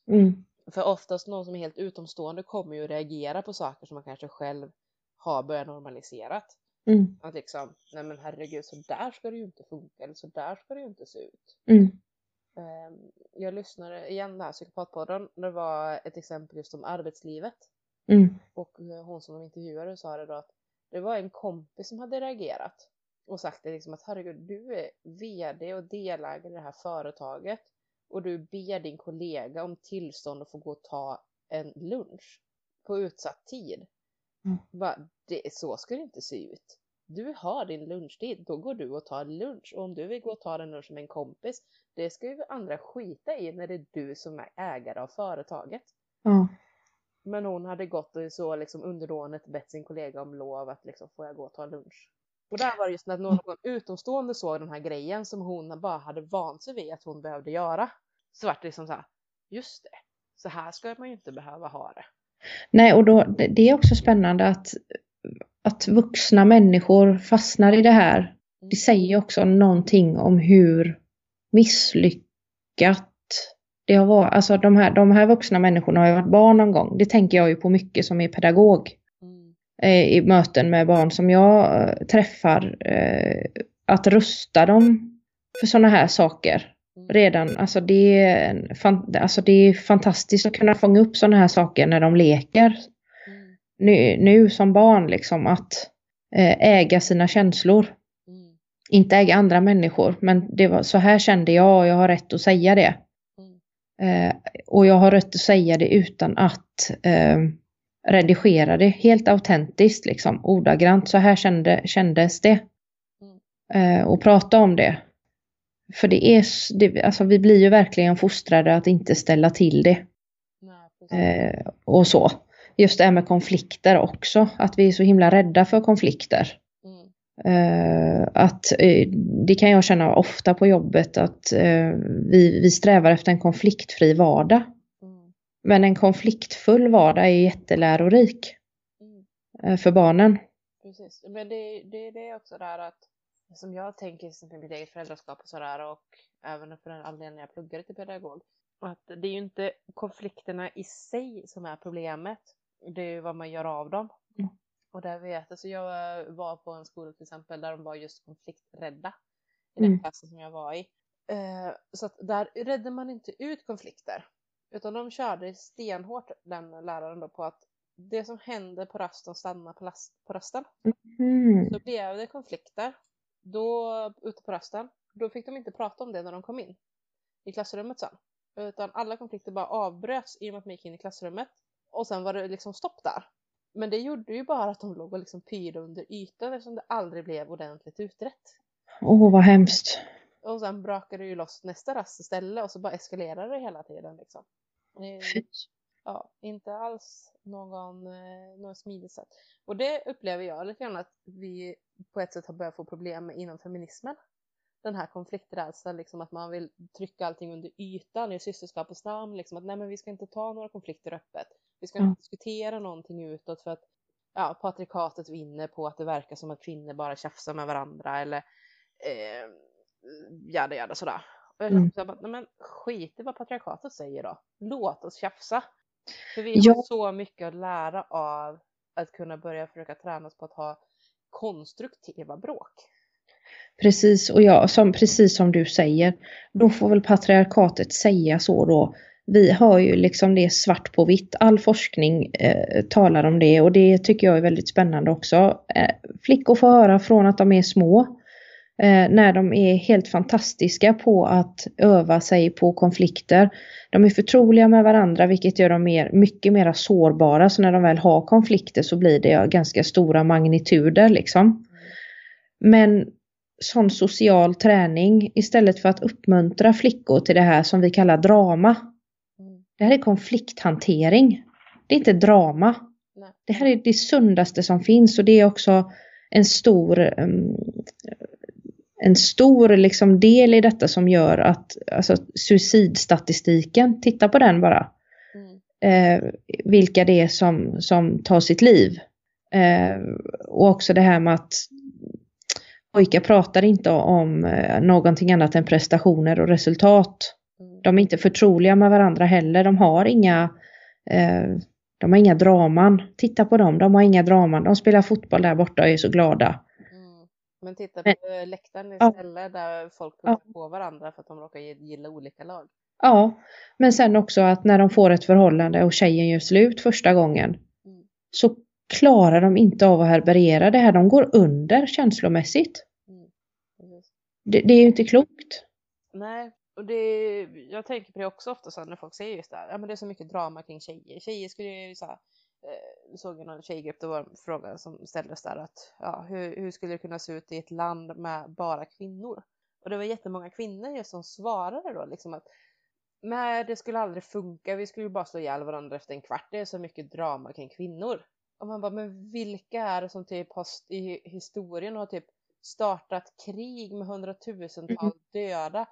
Mm. För oftast någon som är helt utomstående kommer ju reagera på saker som man kanske själv har börjat normaliserat. Mm. Att liksom, nej men herregud, så där ska det ju inte funka, eller så där ska det ju inte se ut. Mm. Ehm, jag lyssnade igen där, psykopatpodden, det var ett exempel just om arbetslivet. Mm. Och eh, hon som de intervjuade sa det då att det var en kompis som hade reagerat och sagt det liksom att herregud, du är vd och delägare i det här företaget och du ber din kollega om tillstånd att få gå och ta en lunch på utsatt tid. Mm. Bara, det, så ska det inte se ut. Du har din lunchtid, då går du och tar lunch. Och om du vill gå och ta den lunchen med en kompis, det ska ju andra skita i när det är du som är ägare av företaget. Mm. Men hon hade gått och så liksom underdånet bett sin kollega om lov att liksom, får jag gå och ta lunch? Och där var det just när någon utomstående såg den här grejen som hon bara hade vant sig vid att hon behövde göra. Så vart det liksom så här, just det, så här ska man ju inte behöva ha det. Nej, och då, det är också spännande att, att vuxna människor fastnar i det här. Det mm. säger också någonting om hur misslyckat det har varit, alltså de här, de här vuxna människorna har ju varit barn någon gång. Det tänker jag ju på mycket som är pedagog. Mm. Eh, I möten med barn som jag eh, träffar. Eh, att rusta dem för sådana här saker. Mm. Redan, alltså det, är, alltså det är fantastiskt att kunna fånga upp sådana här saker när de leker. Mm. Nu, nu som barn liksom att äga sina känslor. Inte äga andra människor, men det var, så här kände jag och jag har rätt att säga det. Eh, och jag har rätt att säga det utan att eh, redigera det. Helt autentiskt, liksom, ordagrant. Så här kände, kändes det. Eh, och prata om det. För det är, det, alltså vi blir ju verkligen fostrade att inte ställa till det. Nej, och så. Just det här med konflikter också. Att vi är så himla rädda för konflikter. Uh, att uh, det kan jag känna ofta på jobbet att uh, vi, vi strävar efter en konfliktfri vardag. Mm. Men en konfliktfull vardag är jättelärorik mm. för barnen. Precis, men det, det, det är också där att som jag tänker som mitt eget föräldraskap och sådär och även för den anledningen jag pluggade till pedagog. Att det är ju inte konflikterna i sig som är problemet. Det är ju vad man gör av dem. Och där vet alltså jag var på en skola till exempel där de var just konflikträdda i den mm. klassen som jag var i. Eh, så att där räddade man inte ut konflikter utan de körde stenhårt den läraren då på att det som hände på rasten stannar på, last, på rasten. Mm. Så blev det konflikter då ute på rasten. Då fick de inte prata om det när de kom in i klassrummet sen. Utan alla konflikter bara avbröts i och med att man gick in i klassrummet. Och sen var det liksom stopp där. Men det gjorde ju bara att de låg och liksom pyrde under ytan eftersom det aldrig blev ordentligt utrett. Åh, oh, vad hemskt. Och sen brakade det ju loss nästa rast istället och så bara eskalerade det hela tiden liksom. Fy. Ja, inte alls någon, eh, någon smidigt sätt. Och det upplever jag lite grann att vi på ett sätt har börjat få problem med inom feminismen. Den här konflikträdslan, liksom att man vill trycka allting under ytan i systerskapets namn, liksom att nej men vi ska inte ta några konflikter öppet. Vi ska mm. inte diskutera någonting utåt för att ja, patrikatet vinner på att det verkar som att kvinnor bara tjafsar med varandra eller eh, jada jada sådär. Och jag mm. bara, men skit i vad patriarkatet säger då. Låt oss tjafsa. För vi har så mycket att lära av att kunna börja försöka träna oss på att ha konstruktiva bråk. Precis, och ja, som, precis som du säger, då får väl patriarkatet säga så då vi har ju liksom det svart på vitt. All forskning eh, talar om det och det tycker jag är väldigt spännande också. Eh, flickor får höra från att de är små Eh, när de är helt fantastiska på att öva sig på konflikter. De är förtroliga med varandra vilket gör dem mer, mycket mer sårbara. Så när de väl har konflikter så blir det ganska stora magnituder liksom. Men sån social träning istället för att uppmuntra flickor till det här som vi kallar drama. Mm. Det här är konflikthantering. Det är inte drama. Det här är det sundaste som finns och det är också en stor um, en stor liksom del i detta som gör att alltså, suicidstatistiken, titta på den bara. Mm. Eh, vilka det är som, som tar sitt liv. Eh, och också det här med att pojkar pratar inte om eh, någonting annat än prestationer och resultat. Mm. De är inte förtroliga med varandra heller. De har inga eh, de har inga draman. Titta på dem, de har inga draman. De spelar fotboll där borta och är så glada. Men titta på Men, läktaren istället ja. där folk puckar ja. på varandra för att de råkar gilla olika lag. Ja, men sen också att när de får ett förhållande och tjejen gör slut första gången mm. så klarar de inte av att herberera det här. De går under känslomässigt. Mm. Det, det, är ju inte klokt. Nej, och det, jag tänker på det också ofta så när folk säger just det här, ja men det är så mycket drama kring tjejer. Tjejer skulle ju så här, eh, såg jag någon tjejgrupp, det var en fråga som ställdes där att ja, hur, hur skulle det kunna se ut i ett land med bara kvinnor? Och det var jättemånga kvinnor just som svarade då liksom att nej, det skulle aldrig funka, vi skulle bara slå ihjäl varandra efter en kvart, det är så mycket drama kring kvinnor. Och man bara, men vilka är det som typ har i historien har typ startat krig med hundratusentals mm. döda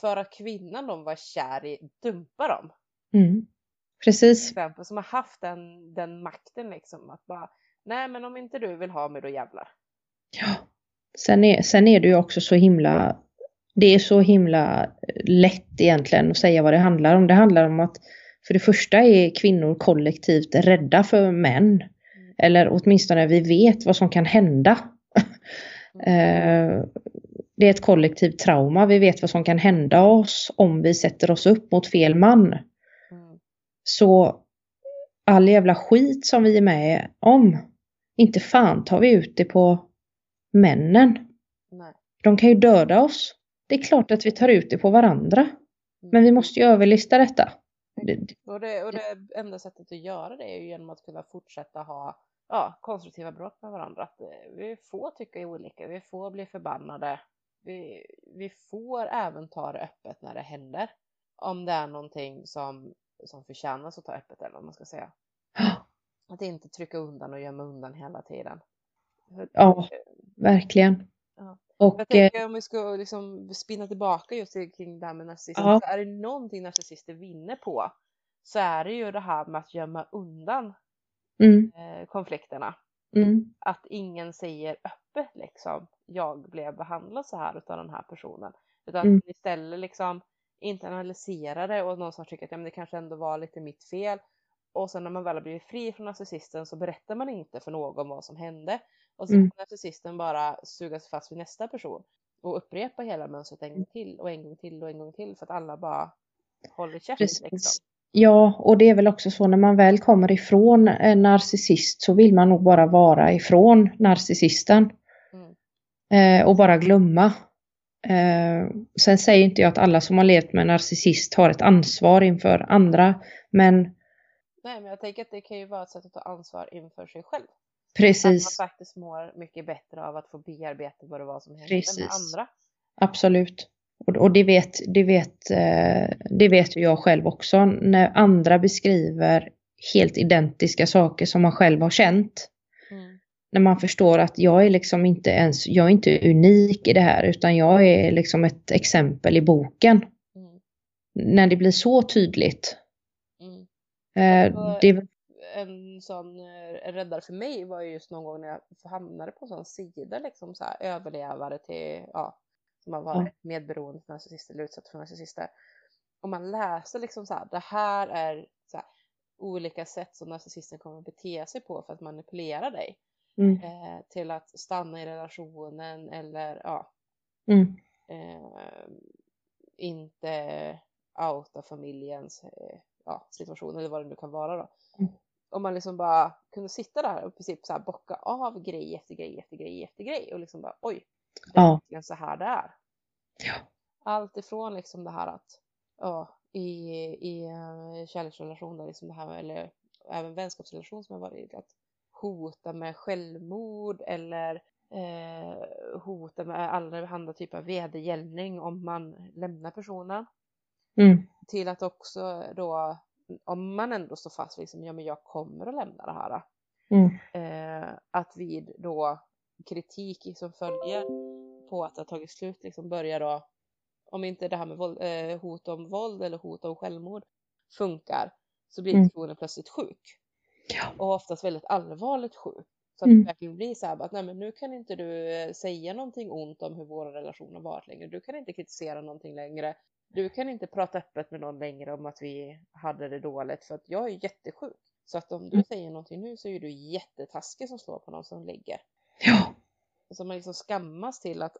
för att kvinnan de var kär i dumpar dem? Mm. Precis. Exempel, som har haft den, den makten liksom att bara nej men om inte du vill ha mig då jävlar. Ja. Sen är, sen är det ju också så himla det är så himla lätt egentligen att säga vad det handlar om. Det handlar om att för det första är kvinnor kollektivt rädda för män. Mm. Eller åtminstone vi vet vad som kan hända. Mm. Det är ett kollektivt trauma. Vi vet vad som kan hända oss om vi sätter oss upp mot fel man. Så all jävla skit som vi är med om, inte fan tar vi ut det på männen. Nej. De kan ju döda oss. Det är klart att vi tar ut det på varandra. Mm. Men vi måste ju överlista detta. Och det, och det enda sättet att göra det är ju genom att kunna fortsätta ha ja, konstruktiva bråk med varandra. Att eh, vi får tycka olika, vi får bli förbannade. Vi, vi får även ta det öppet när det händer. Om det är någonting som som förtjänas att ta öppet eller vad man ska säga. Att inte trycka undan och gömma undan hela tiden. Ja, verkligen. Ja. Och, jag tänker om vi ska liksom spinna tillbaka just kring det här med narcissism. Ja. Så är det någonting narcissister vinner på så är det ju det här med att gömma undan mm. eh, konflikterna. Mm. Att ingen säger öppet liksom jag blev behandlad så här av den här personen. Utan mm. istället liksom internalisera det och någonstans tycker att ja, men det kanske ändå var lite mitt fel. Och sen när man väl har blivit fri från narcissisten så berättar man inte för någon vad som hände. Och så mm. kan narcissisten bara suga sig fast vid nästa person och upprepa hela mönstret en gång till och en gång till och en gång till för att alla bara håller käft. Liksom. Ja, och det är väl också så när man väl kommer ifrån en narcissist så vill man nog bara vara ifrån narcissisten. Mm. Eh, och bara glömma. Eh, sen säger inte jag att alla som har levt med en narcissist har ett ansvar inför andra, men... Nej, men jag tänker att det kan ju vara ett sätt att ta ansvar inför sig själv. Precis. Att man faktiskt mår mycket bättre av att få bearbeta vad det var som hände Precis. med andra. Absolut. Och, och det, vet, det, vet, eh, det vet ju jag själv också. När andra beskriver helt identiska saker som man själv har känt när man förstår att jag är liksom inte ens, jag är inte unik i det här utan jag är liksom ett exempel i boken. Mm. När det blir så tydligt. Mm. Eh, det... En sån eh, räddare för mig var ju just någon gång när jag hamnade på en sån sida liksom så här, överlevare till, ja, som har varit mm. medberoende till narcissister eller utsatt för narcissister. Och man läser liksom så här, det här är så här, olika sätt som narcissisten kommer att bete sig på för att manipulera dig. Mm. Eh, till att stanna i relationen eller ja, mm. eh, inte outa familjens eh, ja, situation eller vad det nu kan vara då. Mm. Om man liksom bara kunde sitta där och i princip så här bocka av grej efter grej efter grej efter grej och liksom bara oj, det är ja. så här det är. Ja. Allt ifrån liksom det här att ja, i, i uh, kärleksrelationer, liksom det här, eller även vänskapsrelation som jag varit i, att hota med självmord eller eh, hota med allehanda typer av vedergällning om man lämnar personen. Mm. Till att också då, om man ändå står fast liksom, ja men jag kommer att lämna det här. Mm. Eh, att vid då kritik som följer på att det har tagit slut liksom börjar då, om inte det här med våld, eh, hot om våld eller hot om självmord funkar så blir mm. personen plötsligt sjuk. Ja. Och oftast väldigt allvarligt sjuk. Så att mm. det verkligen blir så här att nej men nu kan inte du eh, säga någonting ont om hur vår relation har varit längre. Du kan inte kritisera någonting längre. Du kan inte prata öppet med någon längre om att vi hade det dåligt för att jag är jättesjuk. Så att om du mm. säger någonting nu så är du jättetaskig som slår på någon som ligger. Ja. Så man liksom skammas till att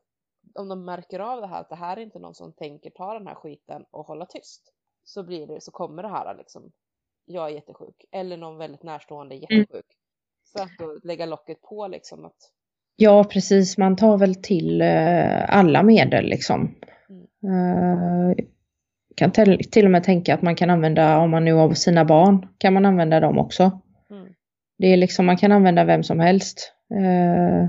om de märker av det här att det här är inte någon som tänker ta den här skiten och hålla tyst. Så blir det, så kommer det här liksom jag är jättesjuk eller någon väldigt närstående är mm. jättesjuk. Mm. För att då lägga locket på liksom att Ja precis, man tar väl till uh, alla medel liksom. Mm. Uh, kan till och med tänka att man kan använda, om man nu har sina barn, kan man använda dem också. Mm. Det är liksom, man kan använda vem som helst. Uh,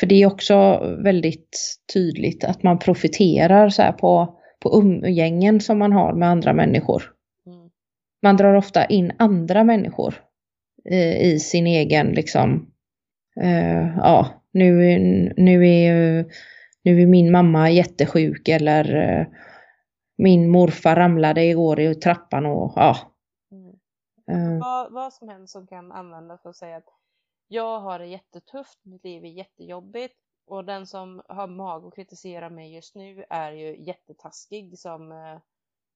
för det är också väldigt tydligt att man profiterar så på, på umgängen som man har med andra människor man drar ofta in andra människor i, i sin egen liksom, uh, ja, nu, nu, är, nu är min mamma jättesjuk eller uh, min morfar ramlade igår i trappan och ja. Mm. Uh, vad, vad som helst som kan användas för att säga att jag har det jättetufft, mitt liv är jättejobbigt och den som har mag att kritisera mig just nu är ju jättetaskig som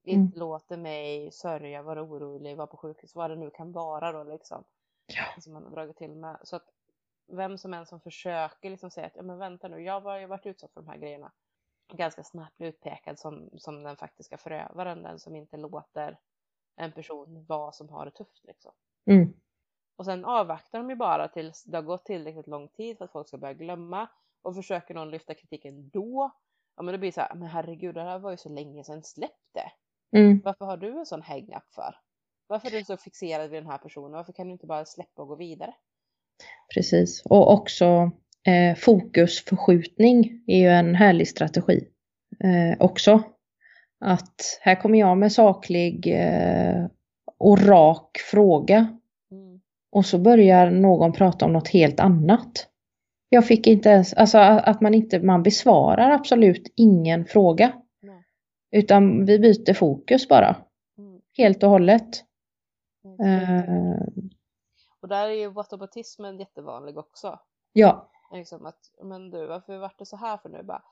Mm. Inte låter mig sörja, vara orolig, vara på sjukhus, vad det nu kan vara då liksom. Ja. Som man har dragit till med. Så att vem som än som försöker liksom säga att ja men vänta nu, jag har ju varit utsatt för de här grejerna. Ganska snabbt bli utpekad som, som den faktiska förövaren, den som inte låter en person vara som har det tufft liksom. Mm. Och sen avvaktar de ju bara tills det har gått tillräckligt lång tid för att folk ska börja glömma och försöker någon lyfta kritiken då, ja men det blir så här, men herregud det här var ju så länge sedan, släpp det. Mm. Varför har du en sån hang-up för? Varför är du så fixerad vid den här personen? Varför kan du inte bara släppa och gå vidare? Precis, och också eh, fokusförskjutning är ju en härlig strategi eh, också. Att här kommer jag med saklig eh, och rak fråga. Och så börjar någon prata om något helt annat. Jag fick inte ens, alltså att man inte, man besvarar absolut ingen fråga. Utan vi byter fokus bara. Mm. Helt och hållet. Mm. Och där är ju whataboutismen jättevanlig också. Ja. Liksom att, men du, varför vart det så här för nu? Bara,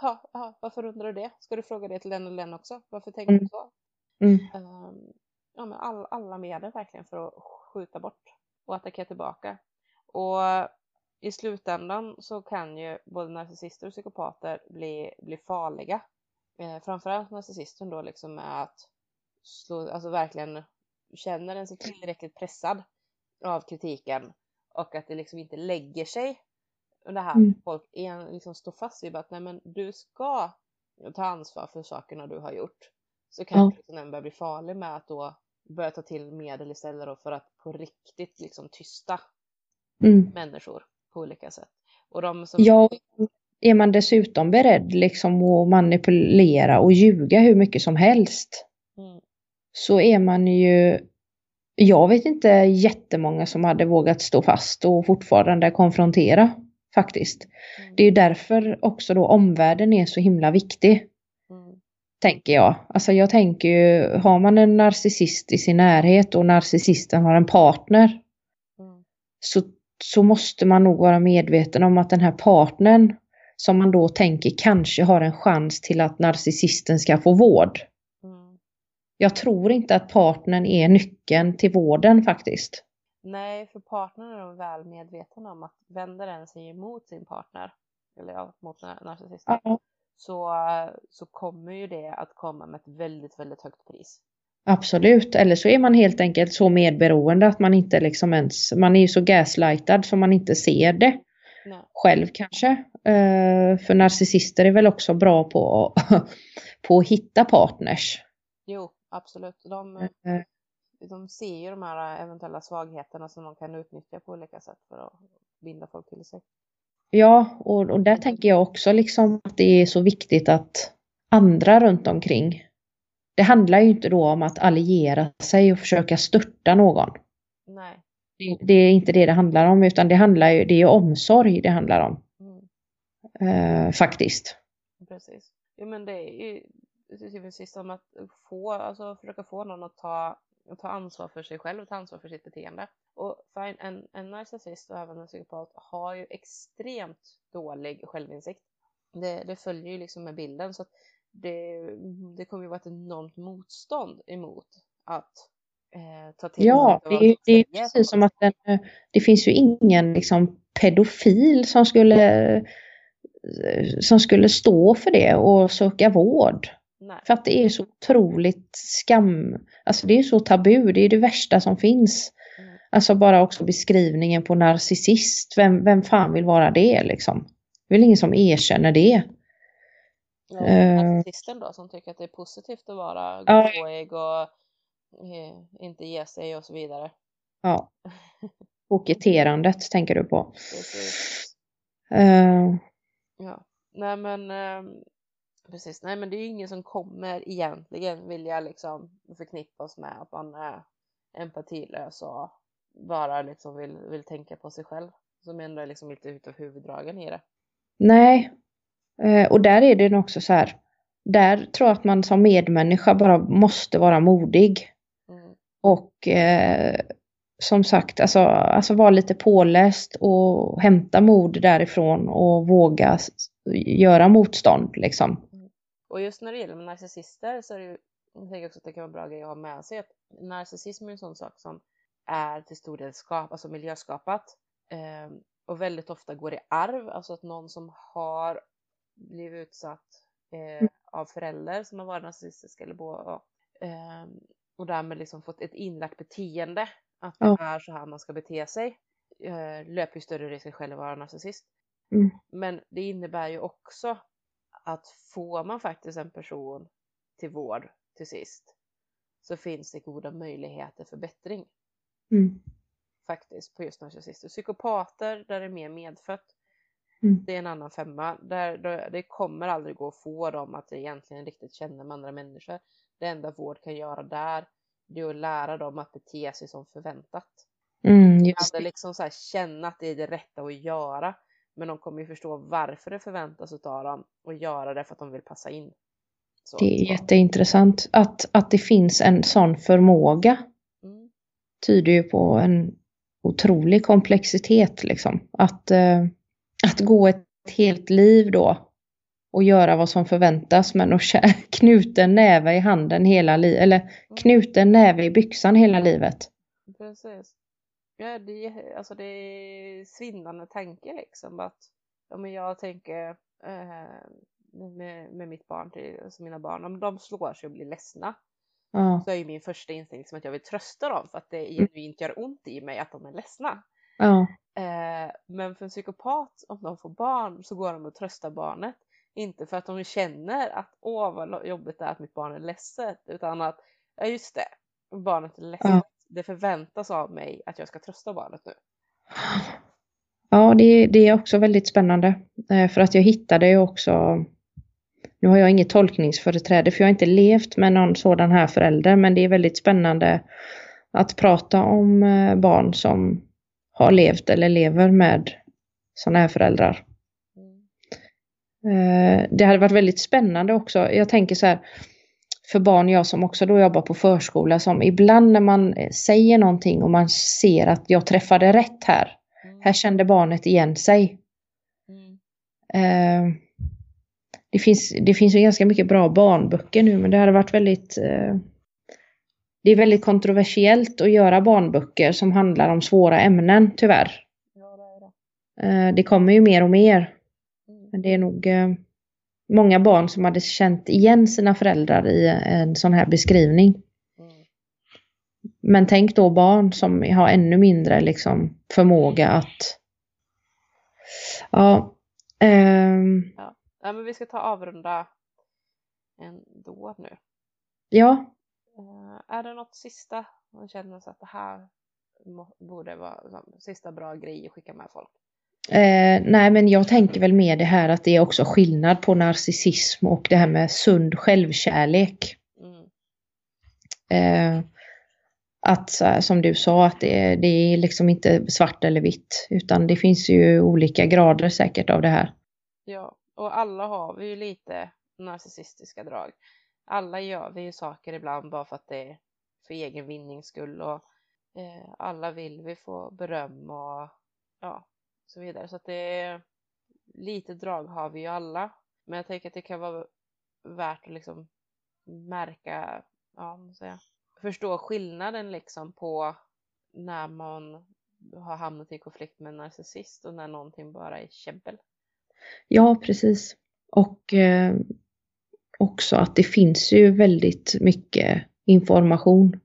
ha, ha, varför undrar du det? Ska du fråga det till den och den också? Varför tänker mm. du så? Um, ja, men all, alla medel verkligen för att skjuta bort och attackera tillbaka. Och i slutändan så kan ju både narcissister och psykopater bli, bli farliga eh, framförallt narcissisten då liksom är att slå, alltså verkligen känner den sig tillräckligt pressad av kritiken och att det liksom inte lägger sig. Det här mm. folk är, liksom står fast vid att nej men du ska ta ansvar för sakerna du har gjort. Så kanske liksom den börjar bli farlig med att då börja ta till medel istället då för att på riktigt liksom tysta mm. människor på olika sätt. Och de som ja, är man dessutom beredd liksom att manipulera och ljuga hur mycket som helst mm. så är man ju, jag vet inte jättemånga som hade vågat stå fast och fortfarande konfrontera faktiskt. Mm. Det är därför också då omvärlden är så himla viktig. Tänker jag. Alltså jag tänker ju, har man en narcissist i sin närhet och narcissisten har en partner mm. så, så måste man nog vara medveten om att den här partnern som man då tänker kanske har en chans till att narcissisten ska få vård. Mm. Jag tror inte att partnern är nyckeln till vården faktiskt. Nej, för partnern är nog väl medveten om att vänder den sig emot sin partner, eller ja, mot narcissisten, ja. Så, så kommer ju det att komma med ett väldigt, väldigt högt pris. Absolut, eller så är man helt enkelt så medberoende att man inte liksom ens, man är ju så gaslightad så man inte ser det. Nej. själv kanske. Uh, för narcissister är väl också bra på, *laughs* på att hitta partners. Jo, absolut. De, uh, de ser ju de här eventuella svagheterna som de kan utnyttja på olika sätt för att binda folk till sig. Ja, och, och där tänker jag också liksom att det är så viktigt att andra runt omkring. Det handlar ju inte då om att alliera sig och försöka störta någon. Nej. Det, det är inte det det handlar om utan det handlar ju, det är omsorg det handlar om. Mm. Uh, faktiskt. Precis. Ja men det är ju precis som att få, alltså försöka få någon att ta och ta ansvar för sig själv och ta ansvar för sitt beteende. Och fine, en, en narcissist och även en psykopat har ju extremt dålig självinsikt. Det, det följer ju liksom med bilden så att det, det kommer ju vara ett enormt motstånd emot att eh, ta till Ja, det, är, det är precis som att den, eh, det finns ju ingen liksom pedofil som skulle eh, som skulle stå för det och söka vård. Nej. För att det är så otroligt skam, alltså det är så tabu, det är det värsta som finns. Mm. Alltså bara också beskrivningen på narcissist, vem, vem fan vill vara det liksom? Det är väl ingen som erkänner det. Ja, uh, narcissisten då som tycker att det är positivt att vara gåig och eh, inte ge sig och så vidare. Ja. *laughs* Koketterandet tänker du på. Uh, ja, nej men uh, Precis, nej men det är ju ingen som kommer egentligen vilja liksom förknippas med att man är empatilös och bara liksom vill, vill tänka på sig själv. Som ändå är liksom lite utav huvuddragen i det. Nej, eh, och där är det också så här. Där tror jag att man som medmänniska bara måste vara modig. Mm. Och eh, som sagt, alltså, alltså vara lite påläst och hämta mod därifrån och våga göra motstånd liksom. Och just när det gäller narcissister så är det ju, jag tänker också att det kan vara bra grej att ha med sig att narcissism är en sån sak som är till stor del skap, alltså miljöskapat eh, och väldigt ofta går i arv, alltså att någon som har blivit utsatt eh, mm. av föräldrar som har varit narcissistiska eller båda eh, och därmed liksom fått ett inlärt beteende att det är så här man ska bete sig eh, löper ju större risk att själv vara narcissist. Mm. Men det innebär ju också att får man faktiskt en person till vård till sist så finns det goda möjligheter för bättring. Mm. Faktiskt på just narcissister. Psykopater där det är mer medfött. Mm. Det är en annan femma. Där, där, det kommer aldrig gå att få dem att egentligen riktigt känna med andra människor. Det enda vård kan göra där det är att lära dem att bete sig som förväntat. Mm, just att liksom så här, känna att det är det rätta att göra. Men de kommer ju förstå varför det förväntas av dem och göra det för att de vill passa in. Så. Det är jätteintressant att, att det finns en sån förmåga. Mm. Tyder ju på en otrolig komplexitet liksom. Att, eh, att gå ett helt liv då och göra vad som förväntas men att *laughs* knuten näve i handen hela livet eller mm. knuten näve i byxan hela livet. Precis. Ja, det, alltså det är svindlande tanke liksom att ja, men jag tänker eh, med, med mitt barn, till, alltså mina barn, om de slår sig och blir ledsna ja. så är ju min första instinkt liksom att jag vill trösta dem för att det mm. genuint gör ont i mig att de är ledsna. Ja. Eh, men för en psykopat, om de får barn så går de och tröstar barnet. Inte för att de känner att åh vad jobbigt det är att mitt barn är ledset utan att ja just det, barnet är ledset. Ja det förväntas av mig att jag ska trösta barnet nu. Ja, det, det är också väldigt spännande. Eh, för att jag hittade ju också, nu har jag inget tolkningsföreträde för jag har inte levt med någon sådan här förälder, men det är väldigt spännande att prata om eh, barn som har levt eller lever med sådana här föräldrar. Mm. Eh, det hade varit väldigt spännande också. Jag tänker så här, för barn, jag som också då jobbar på förskola, som ibland när man säger någonting och man ser att jag träffade rätt här, mm. här kände barnet igen sig. Mm. Eh, det, finns, det finns ju ganska mycket bra barnböcker nu, men det hade varit väldigt eh, det är väldigt kontroversiellt att göra barnböcker som handlar om svåra ämnen, tyvärr. Ja, det, det. Eh, det kommer ju mer och mer. Mm. Men det är nog eh, många barn som hade känt igen sina föräldrar i en sån här beskrivning. Men tänk då barn som har ännu mindre liksom, förmåga att Ja. Um... ja. ja. men vi ska ta avrunda ändå nu. Ja. Uh, är det något sista man känner så att det här borde vara sista bra grej att skicka med folk? Eh, nej men jag tänker väl mer det här att det är också skillnad på narcissism och det här med sund självkärlek. Mm. Eh, att som du sa att det, det är liksom inte svart eller vitt utan det finns ju olika grader säkert av det här. Ja, och alla har vi ju lite narcissistiska drag. Alla gör vi ju saker ibland bara för att det är för egen vinnings skull och eh, alla vill vi få beröm och ja, så vidare. Så att det är lite drag har vi ju alla. Men jag tänker att det kan vara värt att liksom märka, ja, vad förstå skillnaden liksom på när man har hamnat i konflikt med en narcissist och när någonting bara är käbbel. Ja, precis. Och eh, också att det finns ju väldigt mycket information.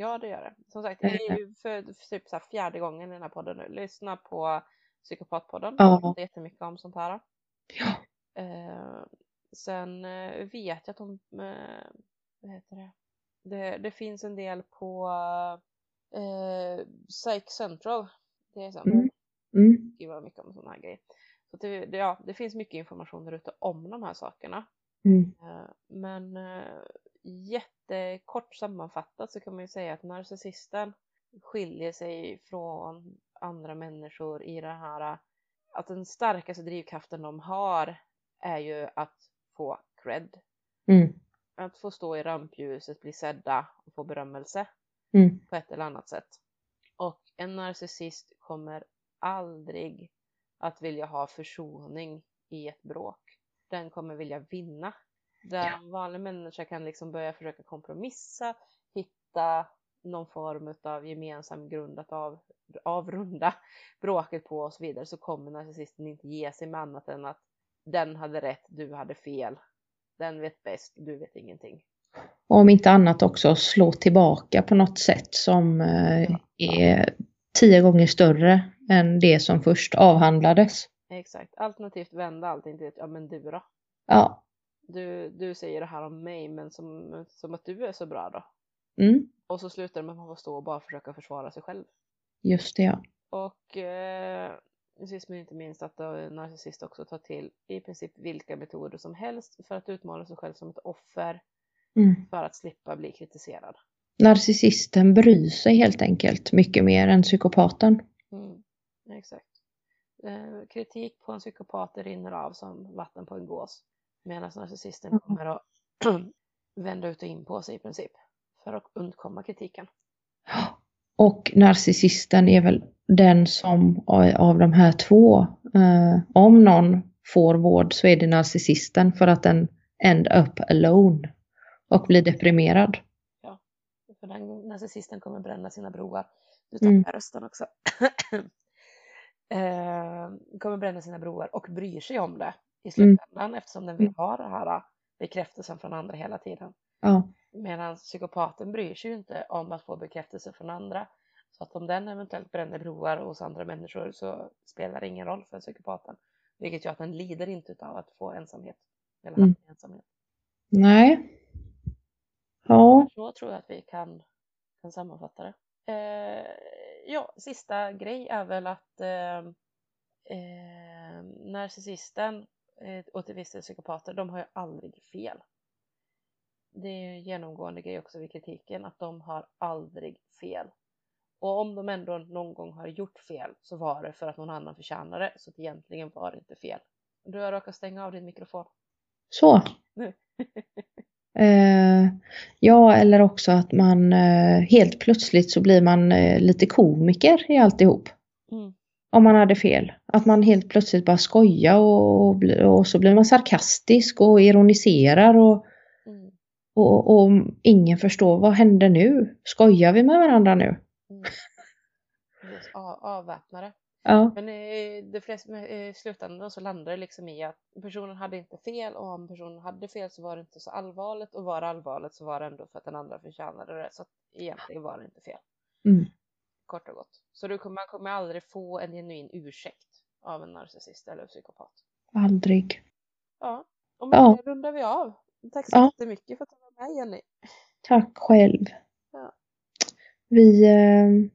Ja, det gör det. Som sagt, det är ju för, för typ så fjärde gången i den här podden nu. Lyssna på Psykopatpodden. Ja. Jag pratar jättemycket om sånt här. Ja. Eh, sen eh, vet jag att de, eh, vad heter det? det? Det finns en del på eh, Psych Central. Det är så. Mm. Mm. Gud mycket om sådana här grejer. Så det, det, ja, det finns mycket information där ute om de här sakerna. Mm. Eh, men eh, jättekort sammanfattat så kan man ju säga att narcissisten skiljer sig från andra människor i det här att den starkaste drivkraften de har är ju att få cred. Mm. Att få stå i rampljuset, bli sedda och få berömmelse mm. på ett eller annat sätt. Och en narcissist kommer aldrig att vilja ha försoning i ett bråk. Den kommer vilja vinna. Där ja. en vanlig människa kan liksom börja försöka kompromissa, hitta någon form av gemensam grund att av, avrunda *laughs* bråket på och så vidare så kommer narcissisten inte ge sig med annat än att den hade rätt, du hade fel. Den vet bäst, du vet ingenting. Och om inte annat också slå tillbaka på något sätt som eh, är tio gånger större än det som först avhandlades. Exakt, alternativt vända allting till ja men du då? Ja. Du, du säger det här om mig men som, som att du är så bra då? Mm. Och så slutar det med att man får stå och bara försöka försvara sig själv. Just det ja. Och eh, sist men inte minst att narcissist också tar till i princip vilka metoder som helst för att utmana sig själv som ett offer mm. för att slippa bli kritiserad. Narcissisten bryr sig helt enkelt mycket mer än psykopaten. Mm. Exakt. Eh, kritik på en psykopat rinner av som vatten på en gås. Medan narcissisten mm. kommer att *clears throat* vända ut och in på sig i princip för att undkomma kritiken. Och narcissisten är väl den som av de här två, eh, om någon får vård så är det narcissisten för att den end up alone och blir deprimerad. Ja, för den narcissisten kommer bränna sina broar. Du tappar mm. rösten också. *clears throat* eh, kommer bränna sina broar och bryr sig om det i slutändan mm. eftersom den vill mm. ha den här bekräftelsen från andra hela tiden. Ja. Medan psykopaten bryr sig ju inte om att få bekräftelse från andra. Så att om den eventuellt bränner broar hos andra människor så spelar det ingen roll för psykopaten. Vilket gör att den lider inte av att få ensamhet. Eller mm. ensamhet. Nej. Ja. Så tror jag att vi kan, kan sammanfatta det. Eh, ja, sista grej är väl att eh, eh, narcissisten eh, och till viss del psykopater, de har ju aldrig fel. Det är ju en genomgående grej också vid kritiken, att de har aldrig fel. Och om de ändå någon gång har gjort fel så var det för att någon annan förtjänade det, så att egentligen var det inte fel. Du har råkat stänga av din mikrofon. Så. *laughs* eh, ja, eller också att man eh, helt plötsligt så blir man eh, lite komiker i alltihop. Mm. Om man hade fel. Att man helt plötsligt bara skojar och, och, så blir man sarkastisk och ironiserar och, mm. och, och, ingen förstår vad hände nu? Skojar vi med varandra nu? Mm. avväpnare. Ja. Men i, det flesta, i slutändan så landar det liksom i att personen hade inte fel och om personen hade fel så var det inte så allvarligt och var det allvarligt så var det ändå för att den andra förtjänade det så egentligen var det inte fel. Mm. Kort och gott. Så du, man kommer aldrig få en genuin ursäkt av en narcissist eller psykopat. Aldrig. Ja, och med ja. det rundar vi av. Tack så ja. jättemycket för att du var med Jenny. Tack själv. Ja. Vi, eh,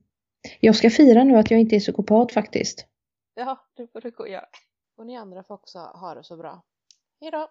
jag ska fira nu att jag inte är psykopat faktiskt. Ja, det får du gå och göra. Och ni andra får också ha det så bra. Hejdå!